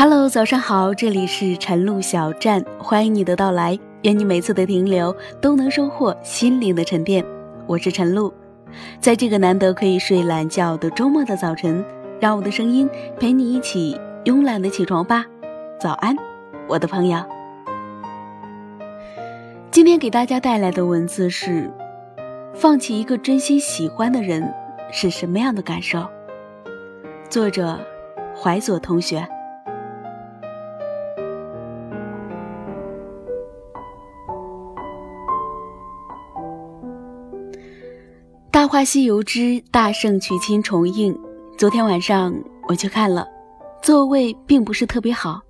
Hello，早上好，这里是晨露小站，欢迎你的到来，愿你每次的停留都能收获心灵的沉淀。我是晨露，在这个难得可以睡懒觉的周末的早晨，让我的声音陪你一起慵懒的起床吧。早安，我的朋友。今天给大家带来的文字是：放弃一个真心喜欢的人是什么样的感受？作者：怀左同学。《大话西游之大圣娶亲》重映，昨天晚上我去看了，座位并不是特别好，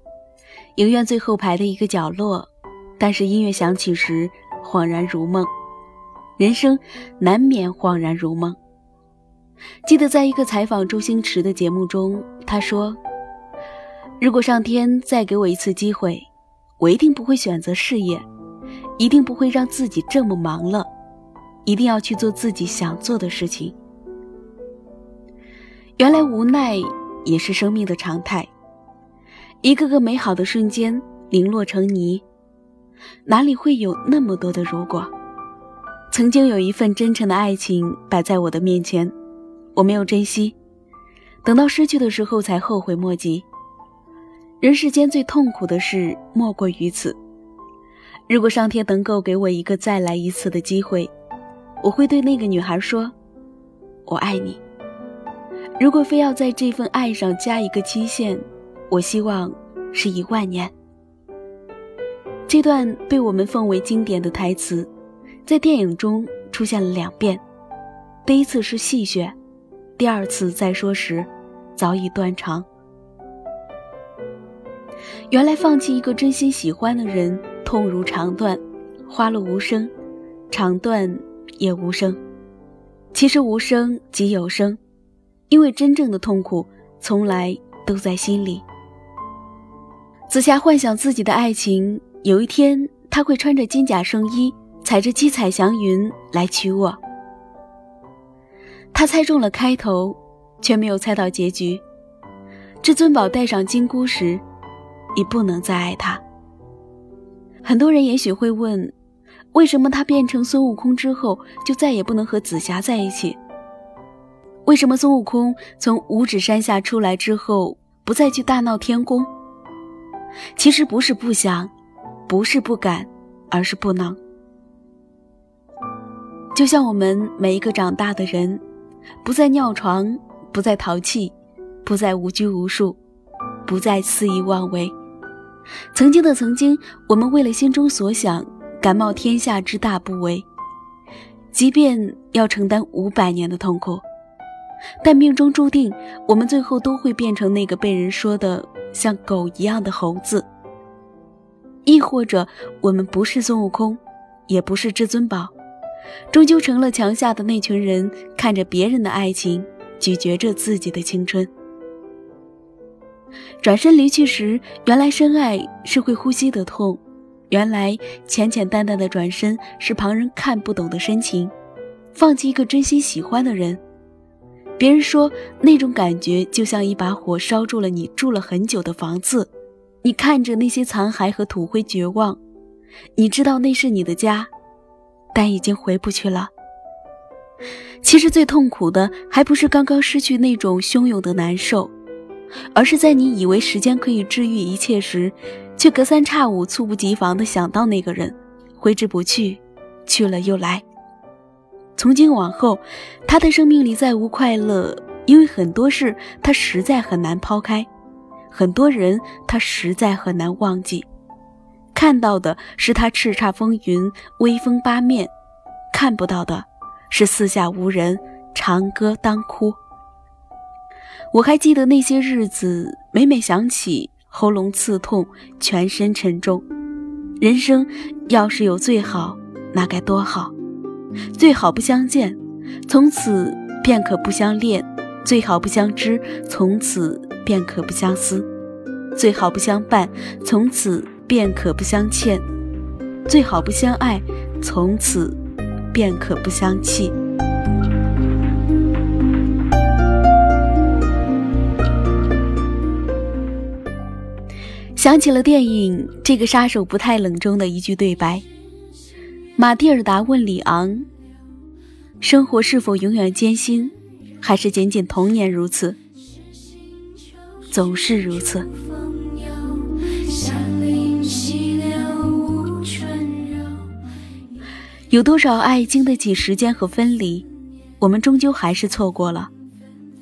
影院最后排的一个角落，但是音乐响起时恍然如梦，人生难免恍然如梦。记得在一个采访周星驰的节目中，他说：“如果上天再给我一次机会，我一定不会选择事业，一定不会让自己这么忙了。”一定要去做自己想做的事情。原来无奈也是生命的常态。一个个美好的瞬间零落成泥，哪里会有那么多的如果？曾经有一份真诚的爱情摆在我的面前，我没有珍惜，等到失去的时候才后悔莫及。人世间最痛苦的事莫过于此。如果上天能够给我一个再来一次的机会，我会对那个女孩说：“我爱你。”如果非要在这份爱上加一个期限，我希望是一万年。这段被我们奉为经典的台词，在电影中出现了两遍。第一次是戏谑，第二次再说时，早已断肠。原来放弃一个真心喜欢的人，痛如肠断，花落无声，肠断。也无声，其实无声即有声，因为真正的痛苦从来都在心里。紫霞幻想自己的爱情，有一天他会穿着金甲圣衣，踩着七彩祥云来娶我。他猜中了开头，却没有猜到结局。至尊宝戴上金箍时，已不能再爱他。很多人也许会问。为什么他变成孙悟空之后就再也不能和紫霞在一起？为什么孙悟空从五指山下出来之后不再去大闹天宫？其实不是不想，不是不敢，而是不能。就像我们每一个长大的人，不再尿床，不再淘气，不再无拘无束，不再肆意妄为。曾经的曾经，我们为了心中所想。敢冒天下之大不韪，即便要承担五百年的痛苦，但命中注定，我们最后都会变成那个被人说的像狗一样的猴子。亦或者，我们不是孙悟空，也不是至尊宝，终究成了墙下的那群人，看着别人的爱情，咀嚼着自己的青春。转身离去时，原来深爱是会呼吸的痛。原来浅浅淡淡的转身是旁人看不懂的深情，放弃一个真心喜欢的人，别人说那种感觉就像一把火烧住了你住了很久的房子，你看着那些残骸和土灰绝望，你知道那是你的家，但已经回不去了。其实最痛苦的还不是刚刚失去那种汹涌的难受，而是在你以为时间可以治愈一切时。却隔三差五、猝不及防地想到那个人，挥之不去，去了又来。从今往后，他的生命里再无快乐，因为很多事他实在很难抛开，很多人他实在很难忘记。看到的是他叱咤风云、威风八面，看不到的是四下无人、长歌当哭。我还记得那些日子，每每想起。喉咙刺痛，全身沉重。人生要是有最好，那该多好！最好不相见，从此便可不相恋；最好不相知，从此便可不相思；最好不相伴，从此便可不相欠；最好不相爱，从此便可不相弃。想起了电影《这个杀手不太冷》中的一句对白：马蒂尔达问里昂：“生活是否永远艰辛，还是仅仅童年如此？总是如此。”有多少爱经得起时间和分离？我们终究还是错过了。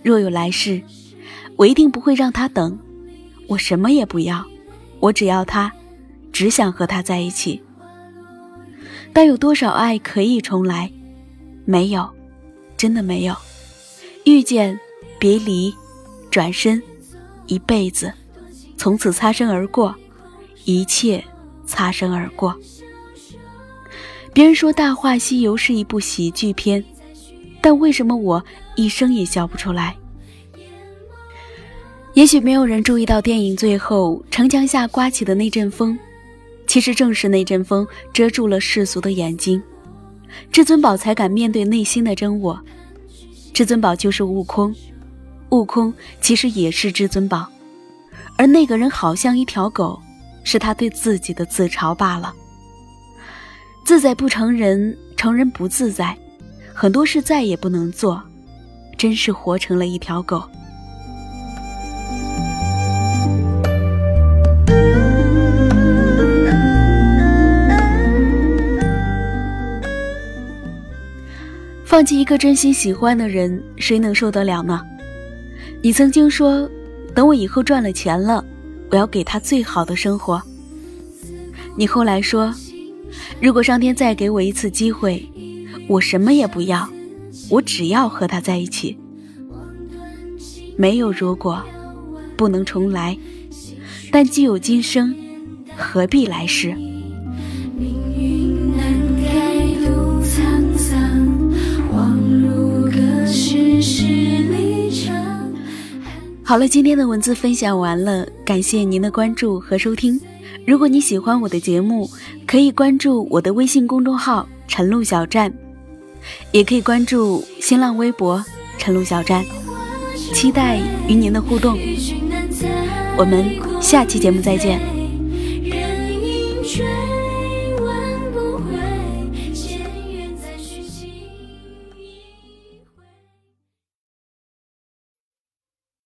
若有来世，我一定不会让他等。我什么也不要，我只要他，只想和他在一起。但有多少爱可以重来？没有，真的没有。遇见，别离，转身，一辈子，从此擦身而过，一切擦身而过。别人说《大话西游》是一部喜剧片，但为什么我一生也笑不出来？也许没有人注意到电影最后城墙下刮起的那阵风，其实正是那阵风遮住了世俗的眼睛，至尊宝才敢面对内心的真我。至尊宝就是悟空，悟空其实也是至尊宝，而那个人好像一条狗，是他对自己的自嘲罢了。自在不成人，成人不自在，很多事再也不能做，真是活成了一条狗。放弃一个真心喜欢的人，谁能受得了呢？你曾经说，等我以后赚了钱了，我要给他最好的生活。你后来说。如果上天再给我一次机会，我什么也不要，我只要和他在一起。没有如果，不能重来，但既有今生，何必来世？好了，今天的文字分享完了，感谢您的关注和收听。如果你喜欢我的节目，可以关注我的微信公众号“陈露小站”，也可以关注新浪微博“陈露小站”，期待与您的互动。我们下期节目再见。